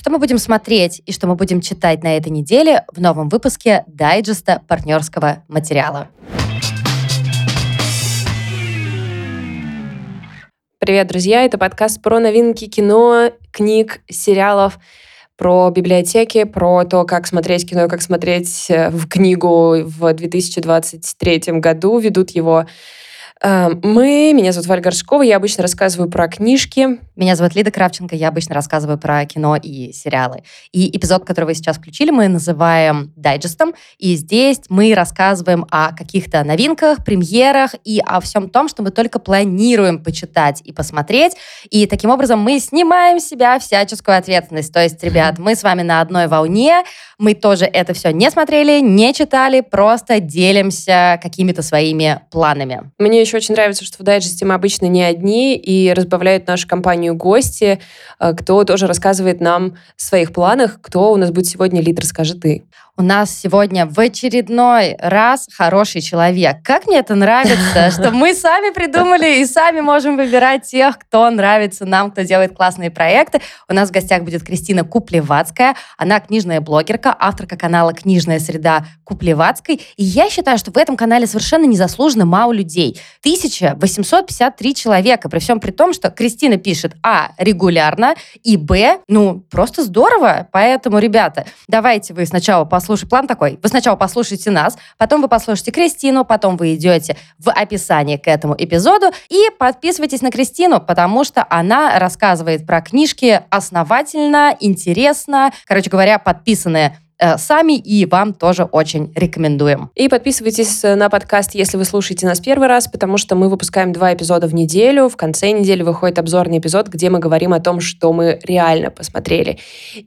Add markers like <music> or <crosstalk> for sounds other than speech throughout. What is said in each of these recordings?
Что мы будем смотреть и что мы будем читать на этой неделе в новом выпуске дайджеста партнерского материала. Привет, друзья! Это подкаст про новинки кино, книг, сериалов, про библиотеки, про то, как смотреть кино, как смотреть э, в книгу в 2023 году. Ведут его Эм, мы, меня зовут Вальга Горшкова, я обычно рассказываю про книжки. Меня зовут Лида Кравченко, я обычно рассказываю про кино и сериалы. И эпизод, который вы сейчас включили, мы называем дайджестом. И здесь мы рассказываем о каких-то новинках, премьерах и о всем том, что мы только планируем почитать и посмотреть. И таким образом мы снимаем с себя всяческую ответственность. То есть, ребят, мы с вами на одной волне, мы тоже это все не смотрели, не читали, просто делимся какими-то своими планами. Мне еще очень нравится, что в дайджесте мы обычно не одни, и разбавляют нашу компанию гости, э, кто тоже рассказывает нам о своих планах. Кто у нас будет сегодня, Лид, расскажи ты. У нас сегодня в очередной раз хороший человек. Как мне это нравится, <laughs> что мы сами придумали и сами можем выбирать тех, кто нравится нам, кто делает классные проекты. У нас в гостях будет Кристина Куплевацкая. Она книжная блогерка, авторка канала «Книжная среда» Куплевацкой. И я считаю, что в этом канале совершенно незаслуженно мало людей. 1853 человека, при всем при том, что Кристина пишет, а, регулярно, и, б, ну, просто здорово. Поэтому, ребята, давайте вы сначала послушайте послушай, план такой. Вы сначала послушайте нас, потом вы послушаете Кристину, потом вы идете в описание к этому эпизоду и подписывайтесь на Кристину, потому что она рассказывает про книжки основательно, интересно. Короче говоря, подписанные сами, и вам тоже очень рекомендуем. И подписывайтесь на подкаст, если вы слушаете нас первый раз, потому что мы выпускаем два эпизода в неделю. В конце недели выходит обзорный эпизод, где мы говорим о том, что мы реально посмотрели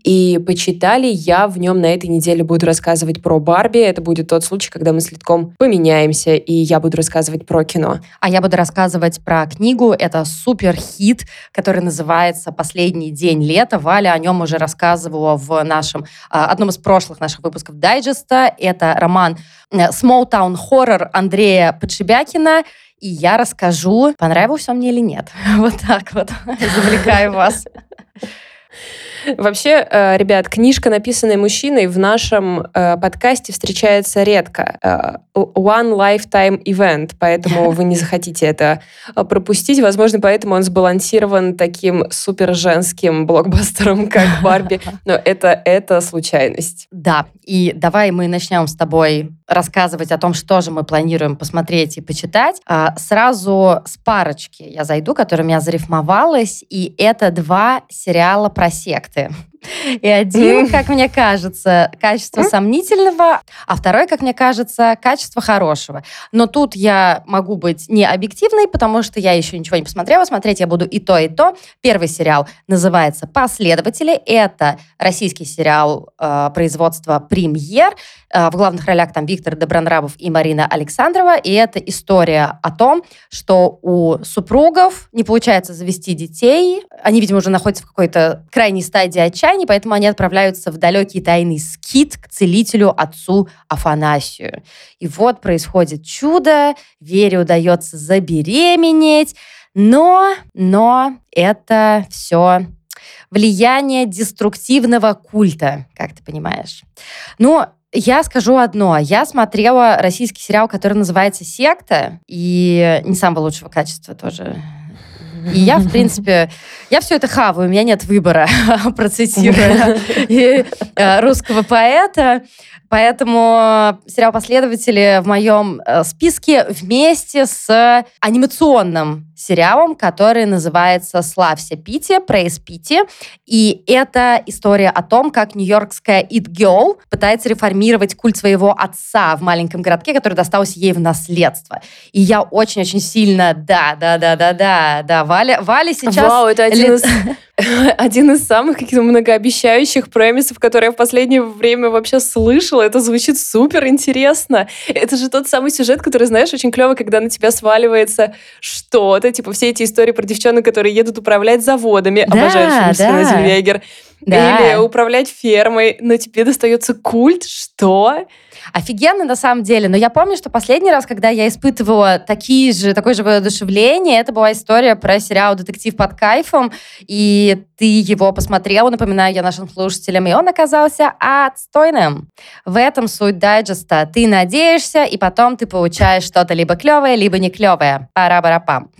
и почитали. Я в нем на этой неделе буду рассказывать про Барби. Это будет тот случай, когда мы с Литком поменяемся, и я буду рассказывать про кино. А я буду рассказывать про книгу. Это супер хит, который называется «Последний день лета». Валя о нем уже рассказывала в нашем а, одном из прошлых прошлых наших выпусков дайджеста. Это роман э, Small Town Horror Андрея Подшибякина. И я расскажу, понравился он мне или нет. <laughs> Вот так вот. Завлекаю вас. <laughs> Вообще, э, ребят, книжка, написанная мужчиной, в нашем э, подкасте встречается редко. Э, one lifetime event, поэтому <laughs> вы не захотите это пропустить. Возможно, поэтому он сбалансирован таким супер женским блокбастером, <laughs> как Барби. Но это, это случайность. Да, и давай мы начнем с тобой рассказывать о том, что же мы планируем посмотреть и почитать. А, сразу с парочки я зайду, которая у меня зарифмовалась, и это два сериала про секты. И один, как мне кажется, качество сомнительного, а второй, как мне кажется, качество хорошего. Но тут я могу быть не объективной, потому что я еще ничего не посмотрела. Смотреть я буду и то, и то. Первый сериал называется «Последователи». Это российский сериал э, производства «Премьер». Э, в главных ролях там Виктор Добронравов и Марина Александрова. И это история о том, что у супругов не получается завести детей. Они, видимо, уже находятся в какой-то крайней стадии отчаяния, крайне, поэтому они отправляются в далекий тайный скит к целителю отцу Афанасию. И вот происходит чудо, Вере удается забеременеть, но, но это все влияние деструктивного культа, как ты понимаешь. Ну, я скажу одно. Я смотрела российский сериал, который называется «Секта», и не самого лучшего качества тоже и я, в принципе, я все это хаваю, у меня нет выбора, <laughs> процитируя э, русского поэта. Поэтому сериал «Последователи» в моем э, списке вместе с анимационным сериалом, который называется «Славься, Пити», Praise Пити. И это история о том, как нью-йоркская It Girl пытается реформировать культ своего отца в маленьком городке, который достался ей в наследство. И я очень-очень сильно, да, да, да, да, да, да, Валя, Валя сейчас... Вау, это один из <laughs> один из самых каких-то многообещающих премисов, которые я в последнее время вообще слышала. Это звучит супер интересно. Это же тот самый сюжет, который, знаешь, очень клево, когда на тебя сваливается что-то, типа все эти истории про девчонок, которые едут управлять заводами. Да, Обожаю фильм да. Зельвегер Да. Или управлять фермой, но тебе достается культ, что? Офигенно на самом деле. Но я помню, что последний раз, когда я испытывала такие же, такое же воодушевление, это была история про сериал «Детектив под кайфом», и ты его посмотрела, напоминаю я нашим слушателям, и он оказался отстойным. В этом суть дайджеста. Ты надеешься, и потом ты получаешь что-то либо клевое, либо не клевое. Пара-барапам.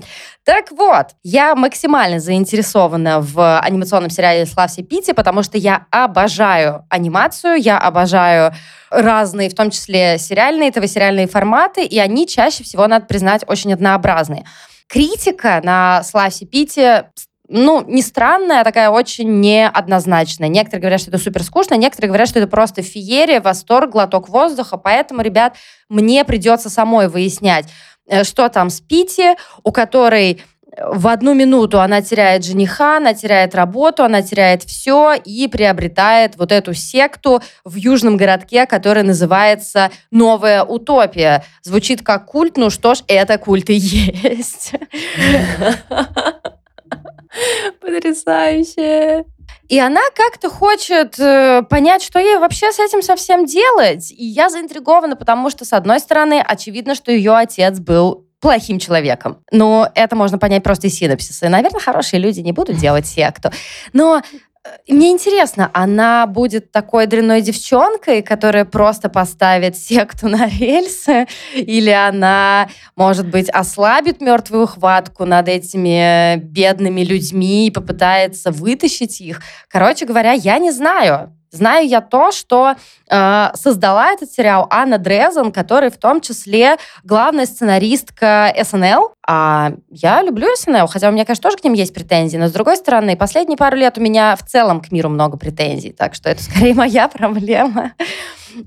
Так вот, я максимально заинтересована в анимационном сериале «Славься Пити», потому что я обожаю анимацию, я обожаю разные, в том числе сериальные, ТВ-сериальные форматы, и они чаще всего, надо признать, очень однообразные. Критика на «Славься Пити» ну, не странная, а такая очень неоднозначная. Некоторые говорят, что это супер скучно, некоторые говорят, что это просто феерия, восторг, глоток воздуха. Поэтому, ребят, мне придется самой выяснять, что там с Пити, у которой в одну минуту она теряет жениха, она теряет работу, она теряет все и приобретает вот эту секту в южном городке, которая называется «Новая утопия». Звучит как культ, ну что ж, это культ и есть. <laughs> Потрясающе. И она как-то хочет э, понять, что ей вообще с этим совсем делать. И я заинтригована, потому что, с одной стороны, очевидно, что ее отец был плохим человеком. Но это можно понять просто из синапсиса. И, наверное, хорошие люди не будут делать секту. Но мне интересно, она будет такой дрянной девчонкой, которая просто поставит секту на рельсы, или она, может быть, ослабит мертвую хватку над этими бедными людьми и попытается вытащить их. Короче говоря, я не знаю. Знаю я то, что э, создала этот сериал Анна Дрезен, которая в том числе главная сценаристка СНЛ. А я люблю СНЛ, хотя у меня, конечно, тоже к ним есть претензии, но с другой стороны, последние пару лет у меня в целом к миру много претензий, так что это скорее моя проблема.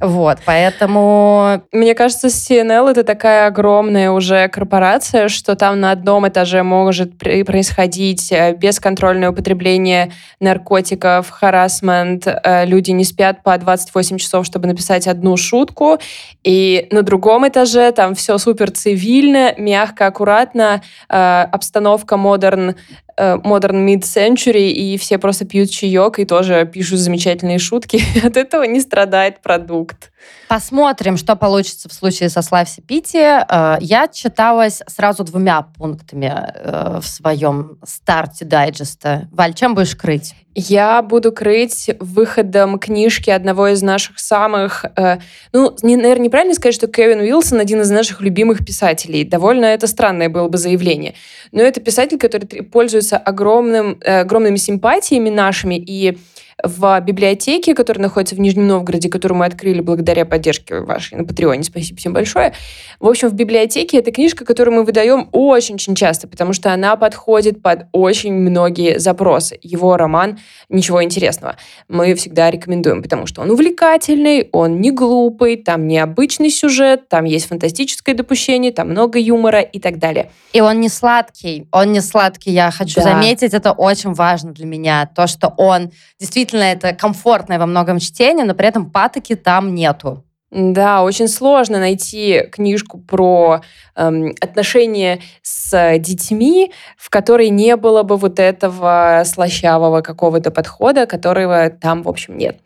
Вот, поэтому... Мне кажется, CNL — это такая огромная уже корпорация, что там на одном этаже может происходить э, бесконтрольное употребление наркотиков, харасмент, э, люди не спят по 28 часов, чтобы написать одну шутку, и на другом этаже там все супер цивильно, мягко, аккуратно, э, обстановка модерн Modern Mid-Century, и все просто пьют чаек и тоже пишут замечательные шутки. <laughs> От этого не страдает продукт. Посмотрим, что получится в случае со Славси Пити. Э, я читалась сразу двумя пунктами э, в своем старте дайджеста. Валь, чем будешь крыть? Я буду крыть выходом книжки одного из наших самых... Э, ну, наверное, неправильно сказать, что Кевин Уилсон один из наших любимых писателей. Довольно это странное было бы заявление. Но это писатель, который пользуется огромным, огромными симпатиями нашими и в библиотеке, которая находится в Нижнем Новгороде, которую мы открыли благодаря поддержке вашей на Патреоне. Спасибо всем большое. В общем, в библиотеке это книжка, которую мы выдаем очень-очень часто, потому что она подходит под очень многие запросы. Его роман «Ничего интересного» мы всегда рекомендуем, потому что он увлекательный, он не глупый, там необычный сюжет, там есть фантастическое допущение, там много юмора и так далее. И он не сладкий. Он не сладкий, я хочу да. заметить, это очень важно для меня. То, что он действительно действительно это комфортное во многом чтение, но при этом патоки там нету. Да, очень сложно найти книжку про эм, отношения с детьми, в которой не было бы вот этого слащавого какого-то подхода, которого там, в общем, нет.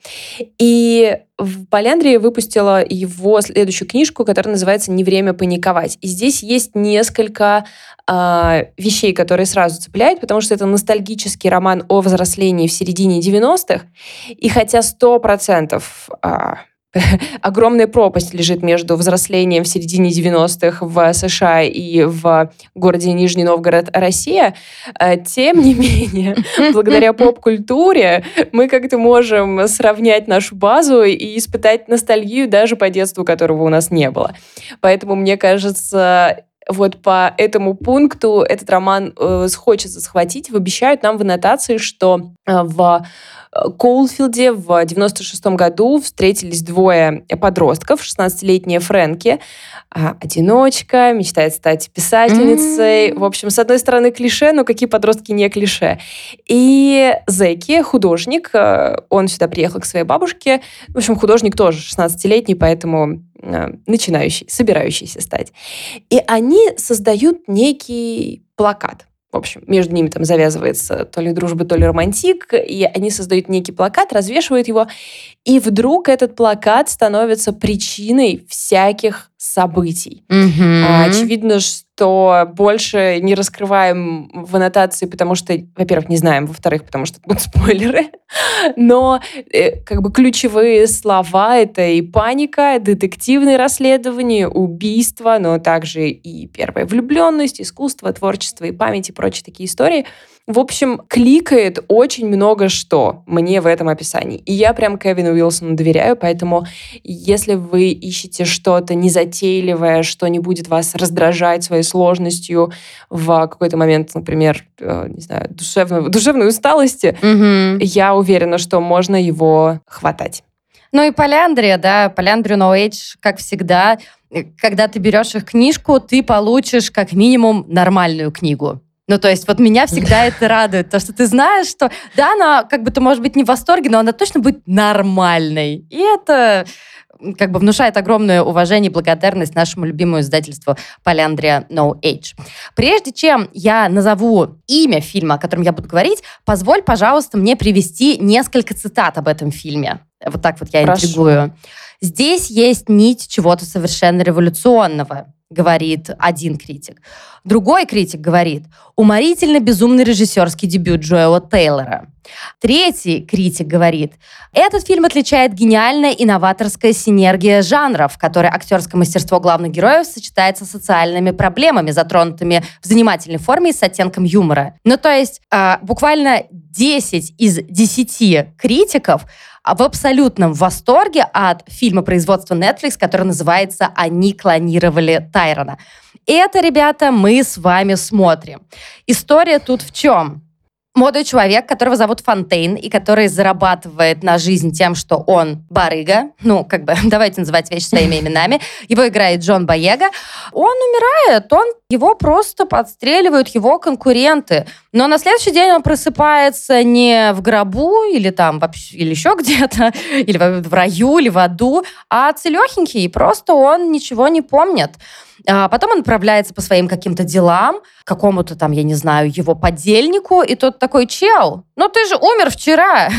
И в Поляндрии выпустила его следующую книжку, которая называется «Не время паниковать». И здесь есть несколько э, вещей, которые сразу цепляют, потому что это ностальгический роман о взрослении в середине 90-х. И хотя 100% э, <laughs> огромная пропасть лежит между взрослением в середине 90-х в США и в городе Нижний Новгород, Россия. Э, тем не менее, <laughs> благодаря поп-культуре мы как-то можем сравнять нашу базу и испытать ностальгию даже по детству, которого у нас не было. Поэтому, мне кажется, вот по этому пункту этот роман э, хочется схватить. Обещают нам в аннотации, что э, в Коулфилде в 96 году встретились двое подростков, 16-летняя Фрэнки, а, одиночка, мечтает стать писательницей. Mm-hmm. В общем, с одной стороны клише, но какие подростки не клише. И Зеки, художник, э, он сюда приехал к своей бабушке. В общем, художник тоже 16-летний, поэтому э, начинающий, собирающийся стать. И они создают некий плакат в общем, между ними там завязывается то ли дружба, то ли романтик, и они создают некий плакат, развешивают его, и вдруг этот плакат становится причиной всяких событий. Мгм. Очевидно, что больше не раскрываем в аннотации, потому что, во-первых, не знаем, во-вторых, потому что будут спойлеры. Но э, как бы ключевые слова — это и паника, детективные расследования, убийства, но также и первая влюбленность, искусство, творчество и память и прочие такие истории. В общем, кликает очень много что мне в этом описании. И я прям Кевину Уилсону доверяю, поэтому если вы ищете что-то незатейливое, что не будет вас раздражать своей сложностью в какой-то момент, например, э, не знаю, душевной, душевной усталости, Мгм. я уверена, что можно его хватать. Ну и Поляндрия, да, Поляндрию No Age, как всегда, э, когда ты берешь их книжку, ты получишь как минимум нормальную книгу. Ну, то есть вот меня всегда <laughs> это радует, то, что ты знаешь, что да, она как бы ты, может быть, не в восторге, но она точно будет нормальной. И это как бы внушает огромное уважение и благодарность нашему любимому издательству Поляндрия No Age. Прежде чем я назову имя фильма, о котором я буду говорить, позволь, пожалуйста, мне привести несколько цитат об этом фильме. Вот так вот я Прошу. интригую. Здесь есть нить чего-то совершенно революционного, говорит один критик. Другой критик говорит, уморительно безумный режиссерский дебют Джоэла Тейлора. Третий критик говорит, этот фильм отличает гениальная инноваторская синергия жанров, в которой актерское мастерство главных героев сочетается с социальными проблемами, затронутыми в занимательной форме и с оттенком юмора. Ну, то есть а, буквально 10 из 10 критиков в абсолютном восторге от фильма производства Netflix, который называется «Они клонировали Тайрона». Это, ребята, мы с вами смотрим. История тут в чем? Молодой человек, которого зовут Фонтейн, и который зарабатывает на жизнь тем, что он барыга, ну, как бы, <laughs> давайте называть вещи своими именами, его играет Джон Боега, он умирает, он, его просто подстреливают его конкуренты. Но на следующий день он просыпается не в гробу или там вообще, или еще где-то, <laughs> или в раю, или в аду, а целехенький, и просто он ничего не помнит. А Потом он отправляется по своим каким-то делам, к какому-то там, я не знаю, его подельнику, и тот такой, чел, ну ты же умер вчера.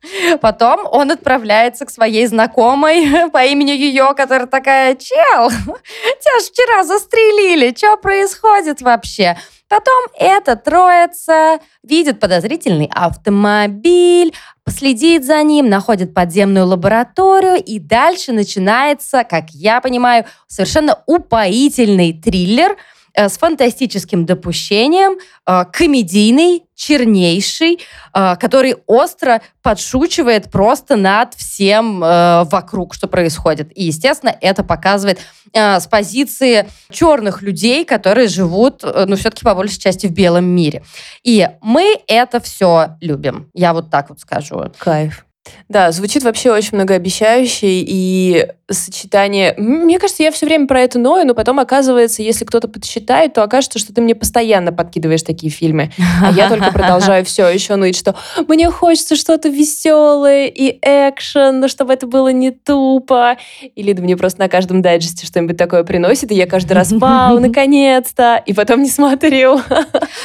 <laughs> Потом он отправляется к своей знакомой <laughs> по имени ее, которая такая, чел, <laughs> тебя ж вчера застрелили, что происходит вообще? Потом эта троица видит подозрительный автомобиль, следит за ним, находит подземную лабораторию, и дальше начинается, как я понимаю, совершенно упоительный триллер с фантастическим допущением, э, комедийный, чернейший, э, который остро подшучивает просто над всем э, вокруг, что происходит. И, естественно, это показывает э, с позиции черных людей, которые живут, э, ну, все-таки по большей части в белом мире. И мы это все любим. Я вот так вот скажу. Кайф. Да, звучит вообще очень многообещающе, и сочетание... Мне кажется, я все время про это ною, но потом оказывается, если кто-то подсчитает, то окажется, что ты мне постоянно подкидываешь такие фильмы. А я только <laughs> продолжаю все еще ныть, что мне хочется что-то веселое и экшен, но чтобы это было не тупо. И Лида мне просто на каждом дайджесте что-нибудь такое приносит, и я каждый раз, вау, <laughs> наконец-то, и потом не смотрю.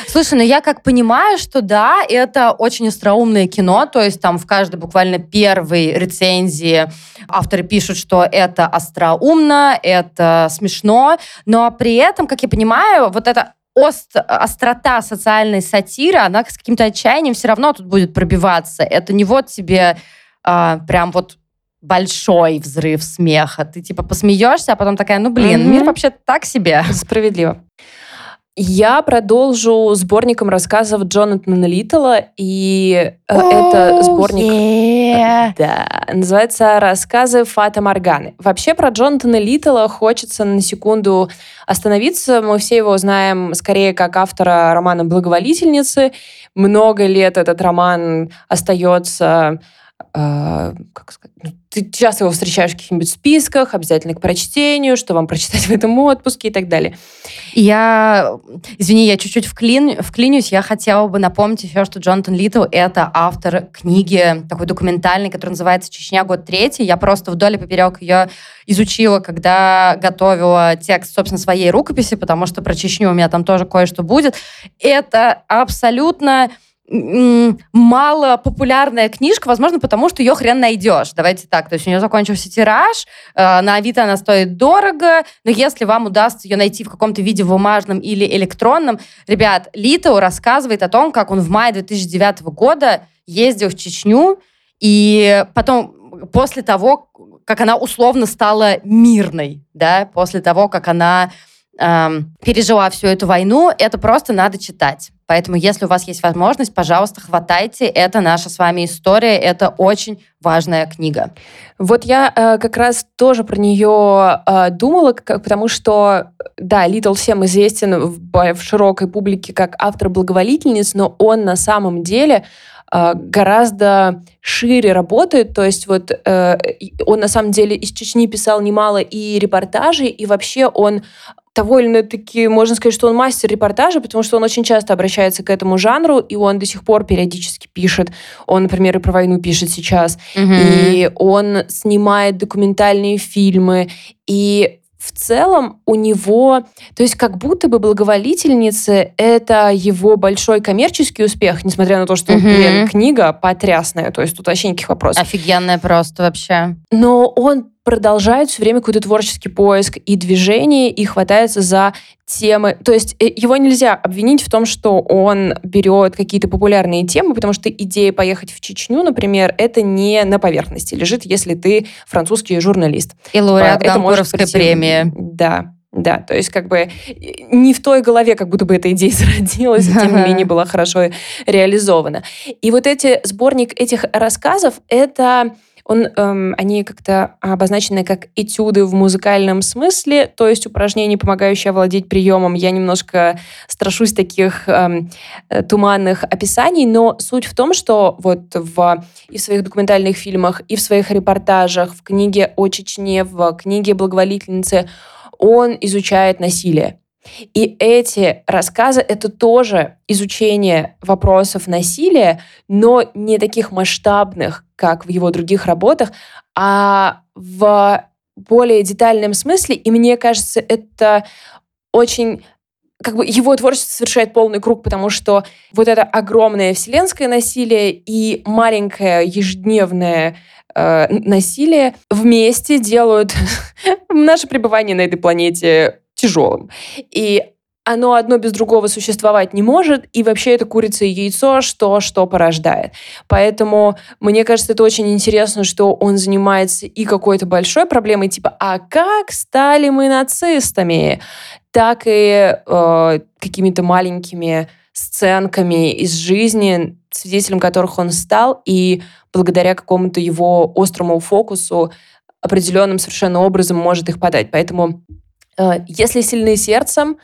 Слушай, ну я как понимаю, что да, это очень остроумное кино, то есть там в каждой буквально первой рецензии авторы пишут, что это остроумно, это смешно, но при этом, как я понимаю, вот это ост- острота социальной сатиры, она с каким-то отчаянием все равно тут будет пробиваться. Это не вот тебе а, прям вот большой взрыв смеха. Ты типа посмеешься, а потом такая, ну блин, Мгм. мир вообще так себе. Справедливо. Я продолжу сборником рассказов Джонатана Литтла, и э, это сборник... Yeah. Да, называется «Рассказы Фата Морганы». Вообще про Джонатана Литтла хочется на секунду остановиться. Мы все его знаем скорее как автора романа «Благоволительницы». Много лет этот роман остается как сказать, ну, ты часто его встречаешь в каких-нибудь списках, обязательно к прочтению, что вам прочитать в этом отпуске и так далее. Я, извини, я чуть-чуть вклин, вклинюсь, я хотела бы напомнить еще, что Джонатан Литл — это автор книги такой документальной, которая называется «Чечня. Год третий». Я просто вдоль и поперек ее изучила, когда готовила текст, собственно, своей рукописи, потому что про Чечню у меня там тоже кое-что будет. Это абсолютно мало популярная книжка, возможно, потому что ее хрен найдешь. Давайте так. То есть у нее закончился тираж, э, на Авито она стоит дорого, но если вам удастся ее найти в каком-то виде бумажном или электронном, ребят, Литоу рассказывает о том, как он в мае 2009 года ездил в Чечню, и потом, после того, как она условно стала мирной, да, после того, как она эм, пережила всю эту войну, это просто надо читать. Поэтому, если у вас есть возможность, пожалуйста, хватайте. Это наша с вами история. Это очень важная книга. Вот я э, как раз тоже про нее э, думала, как, потому что, да, Литл всем известен в, в широкой публике как автор благоволительниц, но он на самом деле э, гораздо шире работает. То есть вот э, он на самом деле из Чечни писал немало и репортажей, и вообще он довольно-таки, можно сказать, что он мастер репортажа, потому что он очень часто обращается к этому жанру, и он до сих пор периодически пишет. Он, например, и про войну пишет сейчас. Угу. И он снимает документальные фильмы. И в целом у него, то есть как будто бы благоволительницы это его большой коммерческий успех, несмотря на то, что, угу. блин, книга потрясная, то есть тут вообще никаких вопросов. Офигенная просто вообще. Но он продолжает все время какой-то творческий поиск и движение, и хватается за темы. То есть э, его нельзя обвинить в том, что он берет какие-то популярные темы, потому что идея поехать в Чечню, например, это не на поверхности лежит, если ты французский журналист. И лауреат Гамбуровской премии. Да, да, то есть как бы не в той голове, как будто бы эта идея <laughs> зародилась, и тем не менее была хорошо реализована. И вот эти сборник этих рассказов, это он, эм, они как-то обозначены как этюды в музыкальном смысле, то есть упражнения, помогающие овладеть приемом. Я немножко страшусь таких эм, э, туманных описаний, но суть в том, что вот в, и в своих документальных фильмах, и в своих репортажах, в книге о Чечне, в книге «Благоволительницы» он изучает насилие. И эти рассказы — это тоже изучение вопросов насилия, но не таких масштабных, как в его других работах, а в более детальном смысле. И мне кажется, это очень как бы его творчество совершает полный круг, потому что вот это огромное вселенское насилие и маленькое ежедневное э, насилие вместе делают <laughs> наше пребывание на этой планете тяжелым. И оно одно без другого существовать не может, и вообще это курица и яйцо, что что порождает. Поэтому мне кажется, это очень интересно, что он занимается и какой-то большой проблемой, типа, а как стали мы нацистами, так и э, какими-то маленькими сценками из жизни, свидетелем которых он стал, и благодаря какому-то его острому фокусу определенным совершенно образом может их подать. Поэтому Э, если сильны сердцем,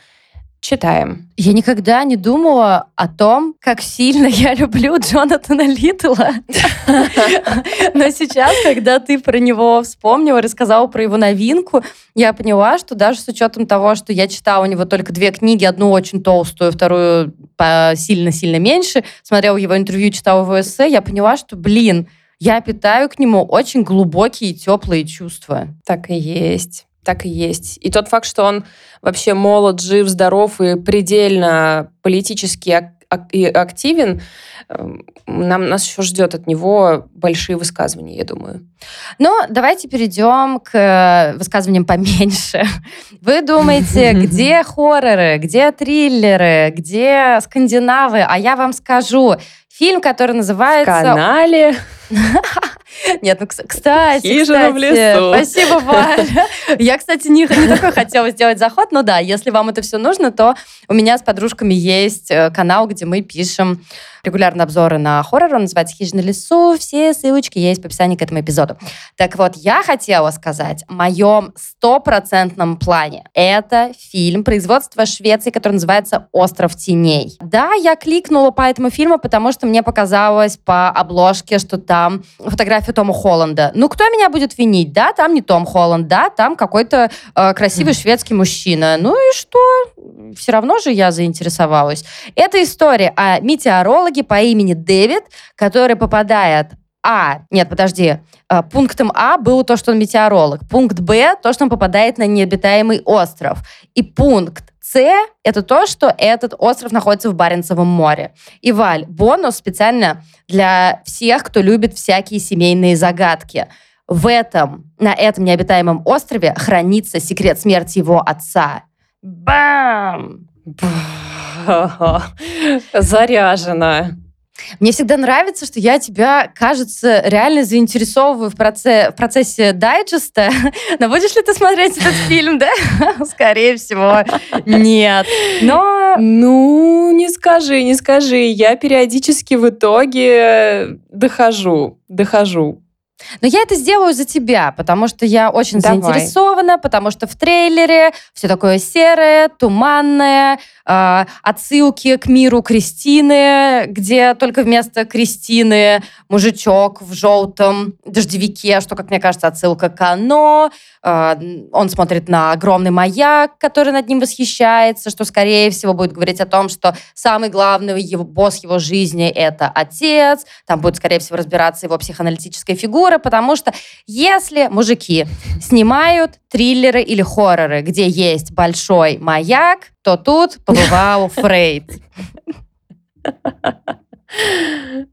читаем. Я никогда не думала о том, как сильно я <laughs> люблю Джонатана Литтла. <laughs> Но сейчас, когда ты про него вспомнила, рассказала про его новинку, я поняла, что даже с учетом того, что я читала у него только две книги, одну очень толстую, вторую сильно-сильно меньше, смотрела его интервью, читала его эссе, я поняла, что, блин, я питаю к нему очень глубокие теплые чувства. Так и есть. Так и есть. И тот факт, что он вообще молод, жив, здоров и предельно политически активен, эм, нам, нас еще ждет от него большие высказывания, я думаю. Ну, давайте перейдем к э, высказываниям поменьше. <laughs> Вы думаете, <laughs> где хорроры, где триллеры, где скандинавы? А я вам скажу, фильм, который называется... В канале. <laughs> Нет, ну, кстати, Хижина кстати, в лесу. Спасибо, Валя. <laughs> Я, кстати, не, не такой хотела сделать заход, но да, если вам это все нужно, то у меня с подружками есть э, канал, где мы пишем регулярно обзоры на хоррор, он называется «Хижина в лесу», все ссылочки есть в описании к этому эпизоду. Так вот, я хотела сказать о моем стопроцентном плане. Это фильм производства Швеции, который называется «Остров теней». Да, я кликнула по этому фильму, потому что мне показалось по обложке, что там там фотография Тома Холланда. Ну, кто меня будет винить? Да, там не Том Холланд, да, там какой-то э, красивый шведский мужчина. Ну и что? Все равно же я заинтересовалась. Это история о метеорологе по имени Дэвид, который попадает а, нет, подожди, э, пунктом А было то, что он метеоролог. Пункт Б, то, что он попадает на необитаемый остров. И пункт это то, что этот остров находится в Баренцевом море. И, Валь, бонус специально для всех, кто любит всякие семейные загадки. В этом, на этом необитаемом острове хранится секрет смерти его отца. Бам! <laughs> Заряжена. Мне всегда нравится, что я тебя, кажется, реально заинтересовываю в, проце в процессе дайджеста. <laughs> Но будешь ли ты смотреть этот <laughs> фильм, да? <laughs> Скорее всего, нет. Но... Ну, не скажи, не скажи. Я периодически в итоге дохожу, дохожу. Но я это сделаю за тебя, потому что я очень Давай. заинтересована, потому что в трейлере все такое серое, туманное, э, отсылки к миру Кристины, где только вместо Кристины мужичок в желтом дождевике, что, как мне кажется, отсылка к оно. Э, он смотрит на огромный маяк, который над ним восхищается, что, скорее всего, будет говорить о том, что самый главный его, босс его жизни — это отец. Там будет, скорее всего, разбираться его психоаналитическая фигура, потому что если мужики снимают триллеры или хорроры, где есть большой маяк, то тут побывал Фрейд. <laughs>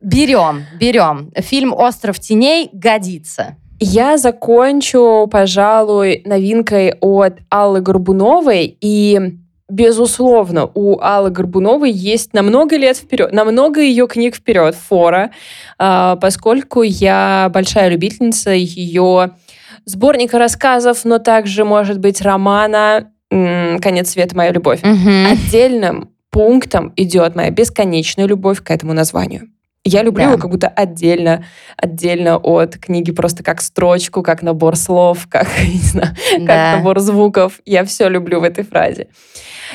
Берем, берем. Фильм «Остров теней» годится. Я закончу, пожалуй, новинкой от Аллы Горбуновой. И, безусловно, у Аллы Горбуновой есть на много лет вперед, на много ее книг вперед, фора, а, поскольку я большая любительница ее сборника рассказов, но также, может быть, романа «Конец света. Моя любовь». Угу. Отдельным пунктом идет моя бесконечная любовь к этому названию. Я люблю да. его как будто отдельно, отдельно от книги, просто как строчку, как набор слов, <laughs> как, не знаю, да. как набор звуков. Я все люблю в этой фразе.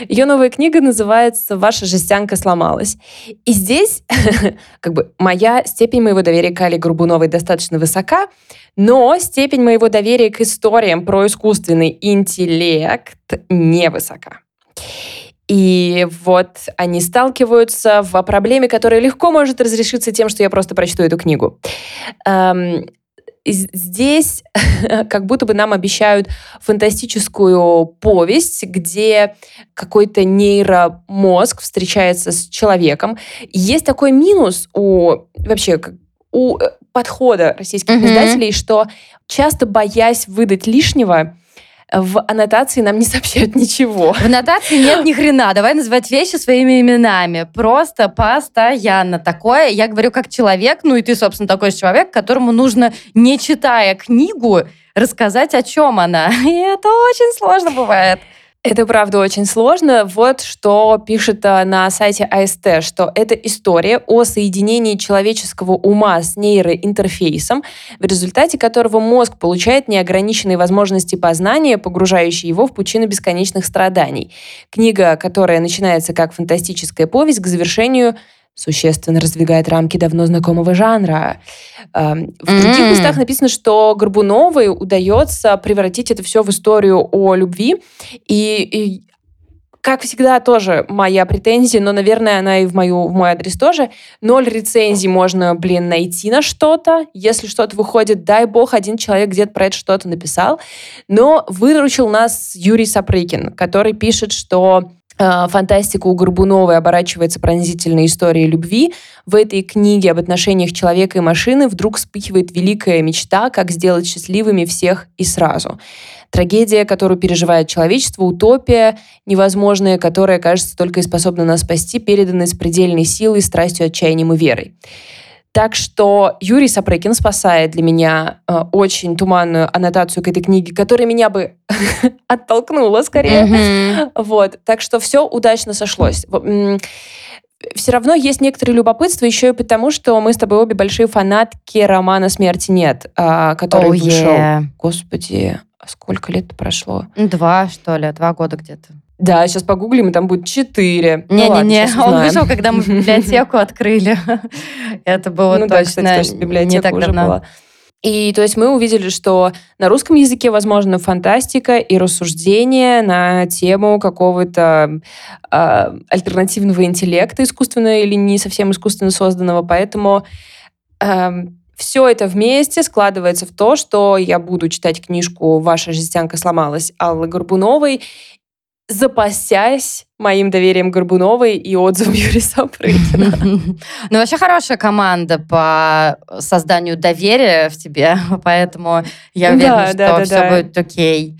Ее новая книга называется «Ваша жестянка сломалась». И здесь <laughs> как бы моя степень моего доверия к Али Грубуновой достаточно высока, но степень моего доверия к историям про искусственный интеллект невысока. И вот они сталкиваются в проблеме, которая легко может разрешиться тем, что я просто прочту эту книгу. Эм, здесь <laughs> как будто бы нам обещают фантастическую повесть, где какой-то нейромозг встречается с человеком. Есть такой минус у вообще у э, подхода российских mm-hmm. издателей, что часто боясь выдать лишнего, в аннотации нам не сообщают ничего. В аннотации нет ни хрена. Давай называть вещи своими именами. Просто постоянно такое. Я говорю как человек, ну и ты, собственно, такой же человек, которому нужно, не читая книгу, рассказать, о чем она. <laughs> И это очень сложно бывает. Это правда очень сложно. Вот что пишет а, на сайте АСТ, что это история о соединении человеческого ума с нейроинтерфейсом, в результате которого мозг получает неограниченные возможности познания, погружающие его в пучину бесконечных страданий. Книга, которая начинается как фантастическая повесть, к завершению существенно раздвигает рамки давно знакомого жанра. Эм, в mm-hmm. других местах написано, что Горбуновой удается превратить это все в историю о любви. И, и как всегда, тоже моя претензия, но, наверное, она и в, мою, в мой адрес тоже. Ноль рецензий можно, блин, найти на что-то. Если что-то выходит, дай бог, один человек где-то про это что-то написал. Но выручил нас Юрий Сапрыкин, который пишет, что фантастика у Горбуновой оборачивается пронзительной историей любви. В этой книге об отношениях человека и машины вдруг вспыхивает великая мечта, как сделать счастливыми всех и сразу. Трагедия, которую переживает человечество, утопия, невозможная, которая, кажется, только и способна нас спасти, переданная с предельной силой, страстью, отчаянием и верой. Так что Юрий Сапрыкин спасает для меня э, очень туманную аннотацию к этой книге, которая меня бы <laughs> оттолкнула скорее. Mm-hmm. Вот. Так что все удачно сошлось. Все равно есть некоторые любопытства еще и потому, что мы с тобой обе большие фанатки романа «Смерти нет», а, который oh, вышел... Yeah. Господи, а сколько лет прошло? Два, что ли, два года где-то. Да, сейчас погуглим, и там будет четыре. Не-не-не, ну, он вышел, когда мы <laughs> библиотеку открыли. <laughs> Это было ну, точно, да, кстати, библиотека не так уже давно. Была. И то есть мы увидели, что на русском языке возможна фантастика и рассуждение на тему какого-то э, альтернативного интеллекта, искусственно или не совсем искусственно созданного. Поэтому э, эм, все это вместе складывается в то, что я буду читать книжку «Ваша жестянка сломалась» Аллы Горбуновой запасясь моим доверием Горбуновой и отзывом <laughs> Юрия Сапрыкина. Ну, вообще хорошая команда по созданию доверия в тебе, <laughs> поэтому я уверена, что все будет окей.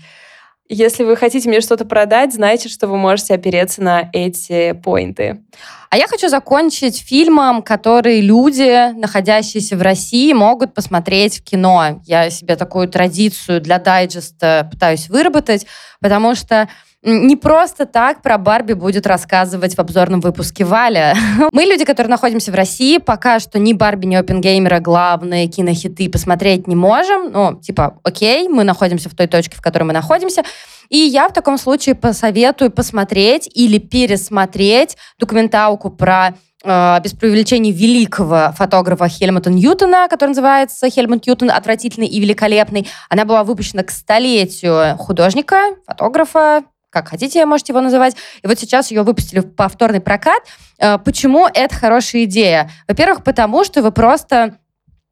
Если вы хотите мне что-то продать, знайте, что вы можете опереться на эти поинты. А я хочу закончить фильмом, который люди, находящиеся в России, могут посмотреть в кино. Я себе такую традицию для дайджеста пытаюсь выработать, потому что не просто так про Барби будет рассказывать в обзорном выпуске Валя. <laughs> Мы люди, которые находимся в России, пока что ни Барби, ни Опенгеймера главные кинохиты посмотреть не можем. Ну, типа, окей, мы находимся в той точке, в которой мы находимся. И я в таком случае посоветую посмотреть или пересмотреть документалку про э, без преувеличений великого фотографа Хельмута Ньютона, который называется «Хельмут Ньютон. Отвратительный и великолепный». Она была выпущена к столетию художника, фотографа, как хотите, можете его называть. И вот сейчас ее выпустили в повторный прокат. Э, почему это хорошая идея? Во-первых, потому что вы просто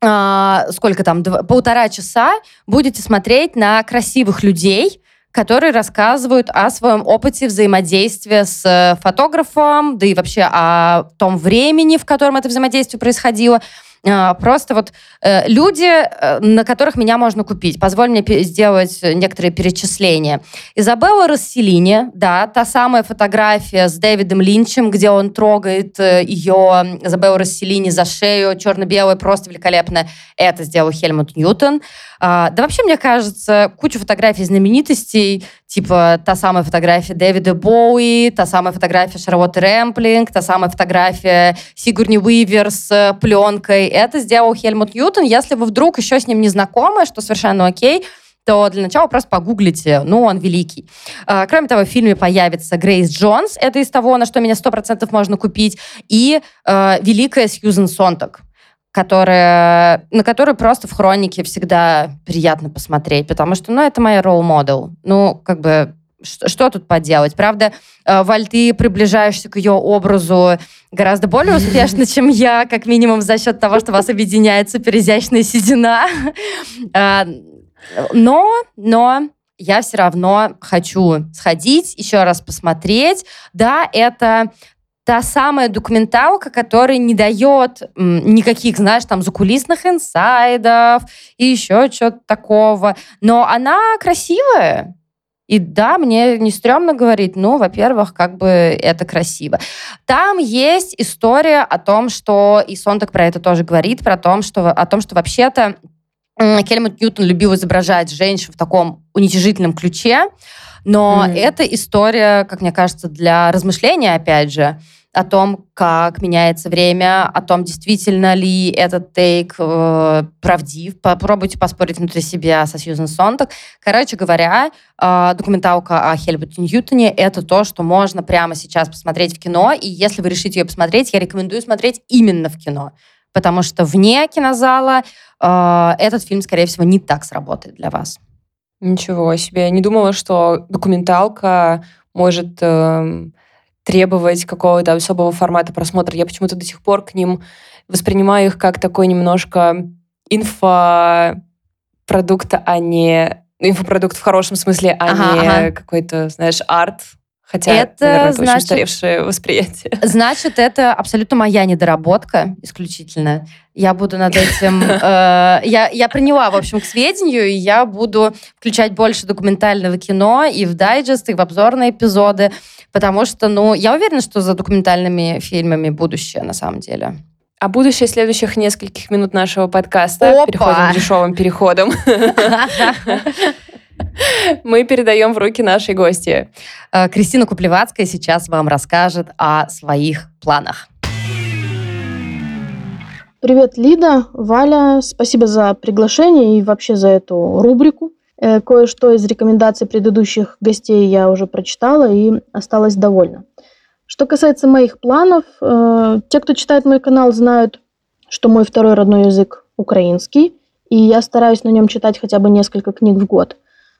а, сколько там, полтора часа будете смотреть на красивых людей, которые рассказывают о своем опыте взаимодействия с фотографом, да и вообще о том времени, в котором это взаимодействие происходило. А, просто вот э, люди, э, на которых меня можно купить. Позволь мне сделать некоторые перечисления. Изабелла Расселини, да, та самая фотография с Дэвидом Линчем, где он трогает э, ее, Изабеллу Расселини, за шею, черно-белая, просто великолепно. Это сделал Хельмут Ньютон. А, да вообще, мне кажется, куча фотографий знаменитостей, типа та самая фотография Дэвида Боуи, та самая фотография Шарлотты Рэмплинг, та самая фотография Сигурни Уивер с пленкой. Это сделал Хельмут Ньютон. Если вы вдруг еще с ним не знакомы, что совершенно окей, то для начала просто погуглите, ну, он великий. А, кроме того, в фильме появится Грейс Джонс, это из того, на что меня 100% можно купить, и э, великая Сьюзен Сонтак которая, на которую просто в хронике всегда приятно посмотреть, потому что, ну, это моя ролл-модел. Ну, как бы, что, что тут поделать? Правда, э, Валь, ты приближаешься к ее образу гораздо более успешно, <laughs> чем я, как минимум за счет того, что вас объединяет суперизящная седина. <laughs> А, но, но я все равно хочу сходить, еще раз посмотреть. Да, это та самая документалка, которая не дает никаких, знаешь, там, закулисных инсайдов и еще чего-то такого. Но она красивая. И да, мне не стрёмно говорить, ну, во-первых, как бы это красиво. Там есть история о том, что, и Сонтак про это тоже говорит, про том, что, о том, что вообще-то Хельмут Ньютон любил изображать женщин в таком уничижительном ключе, но mm-hmm. это история, как мне кажется, для размышления, опять же, о том, как меняется время, о том, действительно ли этот тейк э, правдив. Попробуйте поспорить внутри себя со Сьюзен Сонтак. Короче говоря, э, документалка о Хельмуте Ньютоне — это то, что можно прямо сейчас посмотреть в кино. И если вы решите ее посмотреть, я рекомендую смотреть именно в кино. Потому что вне кинозала э, этот фильм, скорее всего, не так сработает для вас. Ничего себе. Я не думала, что документалка может... Э требовать какого-то особого формата просмотра. Я почему-то до сих пор к ним воспринимаю их как такой немножко инфопродукт, а не инфопродукт в хорошем смысле, а ага, не ага. какой-то, знаешь, арт. Хотя, это, наверное, это значит, очень устаревшее <laughs> восприятие. Значит, это абсолютно моя недоработка исключительно. Я буду над этим... <laughs> Э, я, я приняла, в общем, к сведению, и я буду включать больше документального кино и в дайджест, и в обзорные эпизоды. Потому что, ну, я уверена, что за документальными фильмами будущее, на самом деле. А будущее следующих нескольких минут нашего подкаста. Опа! Переходим дешевым переходам. <laughs> Мы передаем в руки нашей гости. Э, Кристина Куплевацкая сейчас вам расскажет о своих планах. Привет, Лида, Валя. Спасибо за приглашение и вообще за эту рубрику. Э, кое-что из рекомендаций предыдущих гостей я уже прочитала и осталась довольна. Что касается моих планов, э, те, кто читает мой канал, знают, что мой второй родной язык украинский, и я стараюсь на нем читать хотя бы несколько книг в год.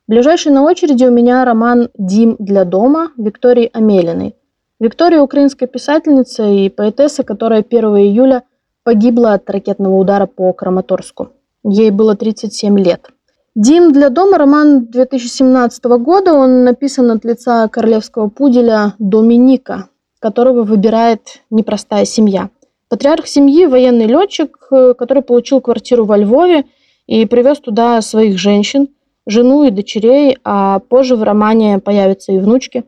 Ближайший на очереди у меня роман «Дим для дома» Виктории Амелиной. Виктория – украинская писательница и поэтесса, которая 1 июля погибла от ракетного удара по Краматорску. Ей было 37 лет. «Дим для дома» – роман 2017 года. Он написан от лица королевского пуделя Доминика, которого выбирает непростая семья. Патриарх семьи – военный летчик, который получил квартиру во Львове и привез туда своих женщин, жену и дочерей, а позже в романе появятся и внучки.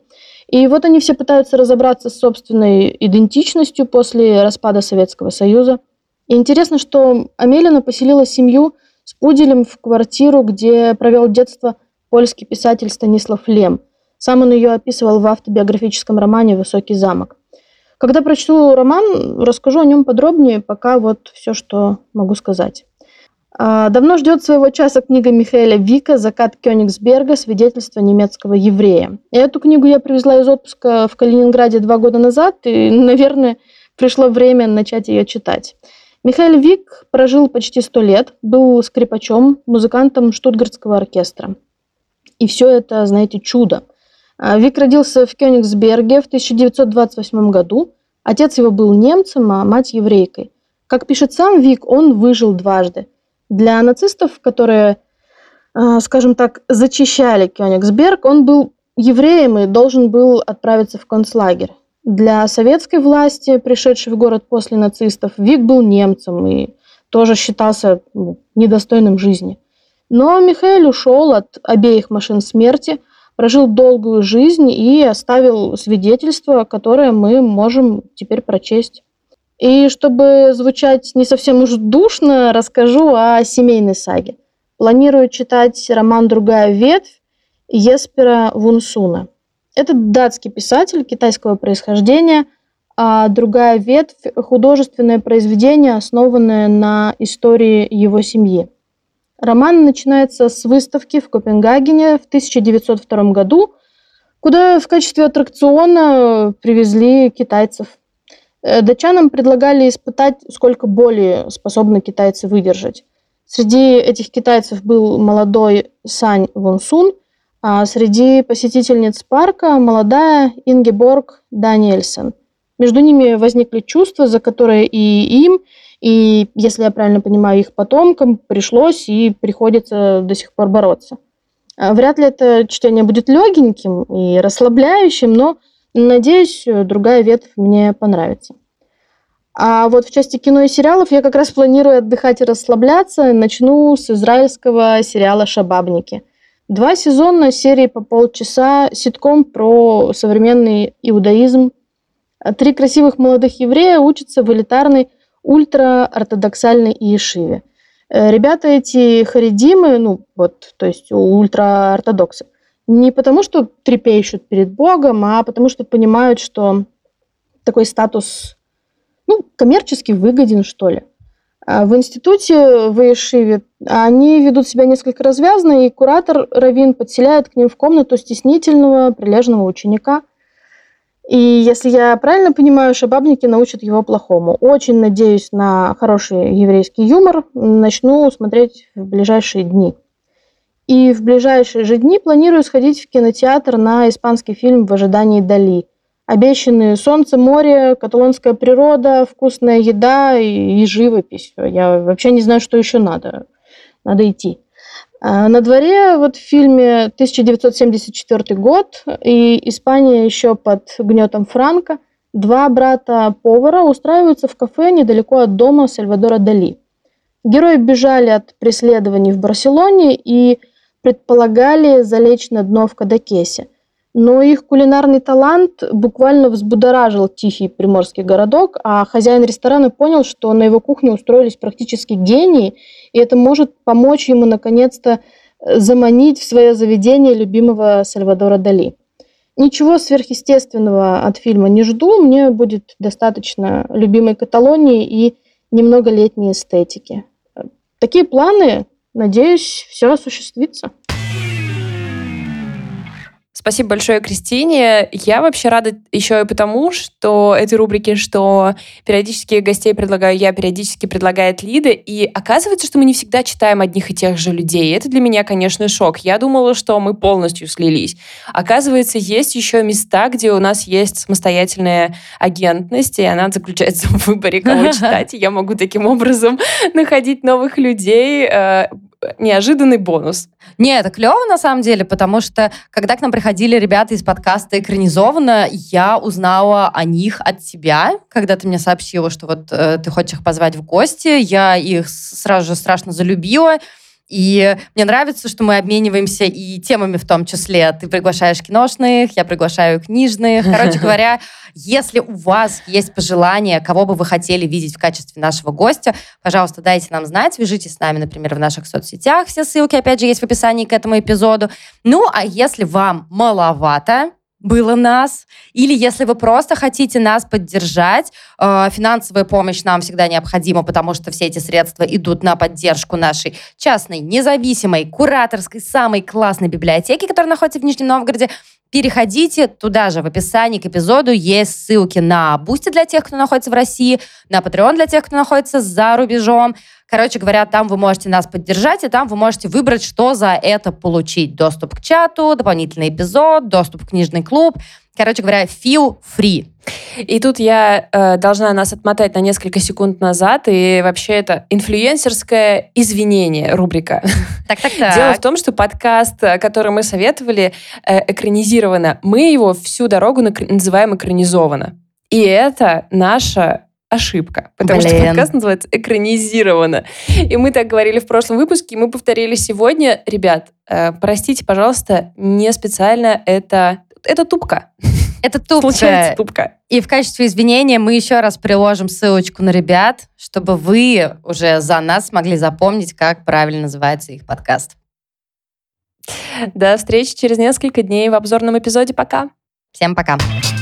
И вот они все пытаются разобраться с собственной идентичностью после распада Советского Союза – и интересно, что Амелина поселила семью с пуделем в квартиру, где провел детство польский писатель Станислав Лем. Сам он ее описывал в автобиографическом романе «Высокий замок». Когда прочту роман, расскажу о нем подробнее, пока вот все, что могу сказать. А, давно ждет своего часа книга Михаэля Вика «Закат Кёнигсберга. Свидетельство немецкого еврея». И эту книгу я привезла из отпуска в Калининграде два года назад, и, наверное, пришло время начать ее читать. Михаил Вик прожил почти сто лет, был скрипачом, музыкантом Штутгартского оркестра. И все это, знаете, чудо. А, Вик родился в Кёнигсберге в 1928 году. Отец его был немцем, а мать еврейкой. Как пишет сам Вик, он выжил дважды. Для нацистов, которые, а, скажем так, зачищали Кёнигсберг, он был евреем и должен был отправиться в концлагерь. Для советской власти, пришедшей в город после нацистов, Вик был немцем и тоже считался ну, недостойным жизни. Но Михаил ушел от обеих машин смерти, прожил долгую жизнь и оставил свидетельство, которое мы можем теперь прочесть. И чтобы звучать не совсем уж душно, расскажу о семейной саге. Планирую читать роман «Другая ветвь» Еспера Вунсуна – это датский писатель китайского происхождения, а другая ветвь – художественное произведение, основанное на истории его семьи. Роман начинается с выставки в Копенгагене в 1902 году, куда в качестве аттракциона привезли китайцев. Э, датчанам предлагали испытать, сколько боли способны китайцы выдержать. Среди этих китайцев был молодой Сань Вонсун, а среди посетительниц парка молодая Ингеборг Даниэльсон. Между ними возникли чувства, за которые и им, и, если я правильно понимаю, их потомкам пришлось и приходится до сих пор бороться. А вряд ли это чтение будет легеньким и расслабляющим, но, надеюсь, другая ветвь мне понравится. А вот в части кино и сериалов я как раз планирую отдыхать и расслабляться. Начну с израильского сериала «Шабабники». Два сезона серии по полчаса, ситком про современный иудаизм. Три красивых молодых еврея учатся в элитарной ультраортодоксальной Иешиве. Э, ребята эти харидимы, ну вот, то есть ультраортодоксы, не потому что трепещут перед Богом, а потому что понимают, что такой статус ну, коммерчески выгоден, что ли. А в институте в Ишиве они ведут себя несколько развязно, и куратор Равин подселяет к ним в комнату стеснительного, прилежного ученика. И если я правильно понимаю, шабабники научат его плохому. Очень надеюсь на хороший еврейский юмор. Начну смотреть в ближайшие дни. И в ближайшие же дни планирую сходить в кинотеатр на испанский фильм «В ожидании Дали», обещанные солнце, море, каталонская природа, вкусная еда и, и живопись. Я вообще не знаю, что еще надо. Надо идти. А на дворе вот в фильме 1974 год, и Испания еще под гнетом Франка, два брата-повара устраиваются в кафе недалеко от дома Сальвадора Дали. Герои бежали от преследований в Барселоне и предполагали залечь на дно в Кадакесе – но их кулинарный талант буквально взбудоражил тихий приморский городок, а хозяин ресторана понял, что на его кухне устроились практически гении, и это может помочь ему наконец-то заманить в свое заведение любимого Сальвадора Дали. Ничего сверхъестественного от фильма не жду, мне будет достаточно любимой Каталонии и немного летней эстетики. Такие планы, надеюсь, все осуществится. Спасибо большое, Кристине. Я вообще рада еще и потому, что этой рубрике, что периодически гостей предлагаю я, периодически предлагает Лида, и оказывается, что мы не всегда читаем одних и тех же людей. Это для меня, конечно, шок. Я думала, что мы полностью слились. Оказывается, есть еще места, где у нас есть самостоятельная агентность, и она заключается в выборе, кого <laughs> читать. И я могу таким образом находить новых людей, э, неожиданный бонус. Не, это клево на самом деле, потому что когда к нам приходили ребята из подкаста «Экранизованно», я узнала о них от тебя, когда ты мне сообщила, что вот э, ты хочешь их позвать в гости. Я их сразу же страшно залюбила. И мне нравится, что мы обмениваемся и темами в том числе. Ты приглашаешь киношных, я приглашаю книжных. Короче <laughs> говоря, если у вас есть пожелания, кого бы вы хотели видеть в качестве нашего гостя, пожалуйста, дайте нам знать, свяжитесь с нами, например, в наших соцсетях. Все ссылки, опять же, есть в описании к этому эпизоду. Ну, а если вам маловато, было нас, или если вы просто хотите нас поддержать, э, финансовая помощь нам всегда необходима, потому что все эти средства идут на поддержку нашей частной, независимой, кураторской, самой классной библиотеки, которая находится в Нижнем Новгороде. Переходите туда же, в описании к эпизоду есть ссылки на Boosty для тех, кто находится в России, на Patreon для тех, кто находится за рубежом. Короче говоря, там вы можете нас поддержать, и там вы можете выбрать, что за это получить. Доступ к чату, дополнительный эпизод, доступ в книжный клуб. Короче говоря, feel free. И тут я э, должна нас отмотать на несколько секунд назад, и вообще это инфлюенсерское извинение рубрика. Так, так, так. Дело в том, что подкаст, который мы советовали, э, экранизировано, мы его всю дорогу называем экранизованно. И это наша ошибка, потому Блин. что подкаст называется «Экранизировано». И мы так говорили в прошлом выпуске, и мы повторили сегодня. Ребят, э, простите, пожалуйста, не специально, это, это тупка. Это <laughs> тупка. Случается тупка. И в качестве извинения мы еще раз приложим ссылочку на ребят, чтобы вы уже за нас смогли запомнить, как правильно называется их подкаст. До встречи через несколько дней в обзорном эпизоде. Пока. Всем пока. Пока.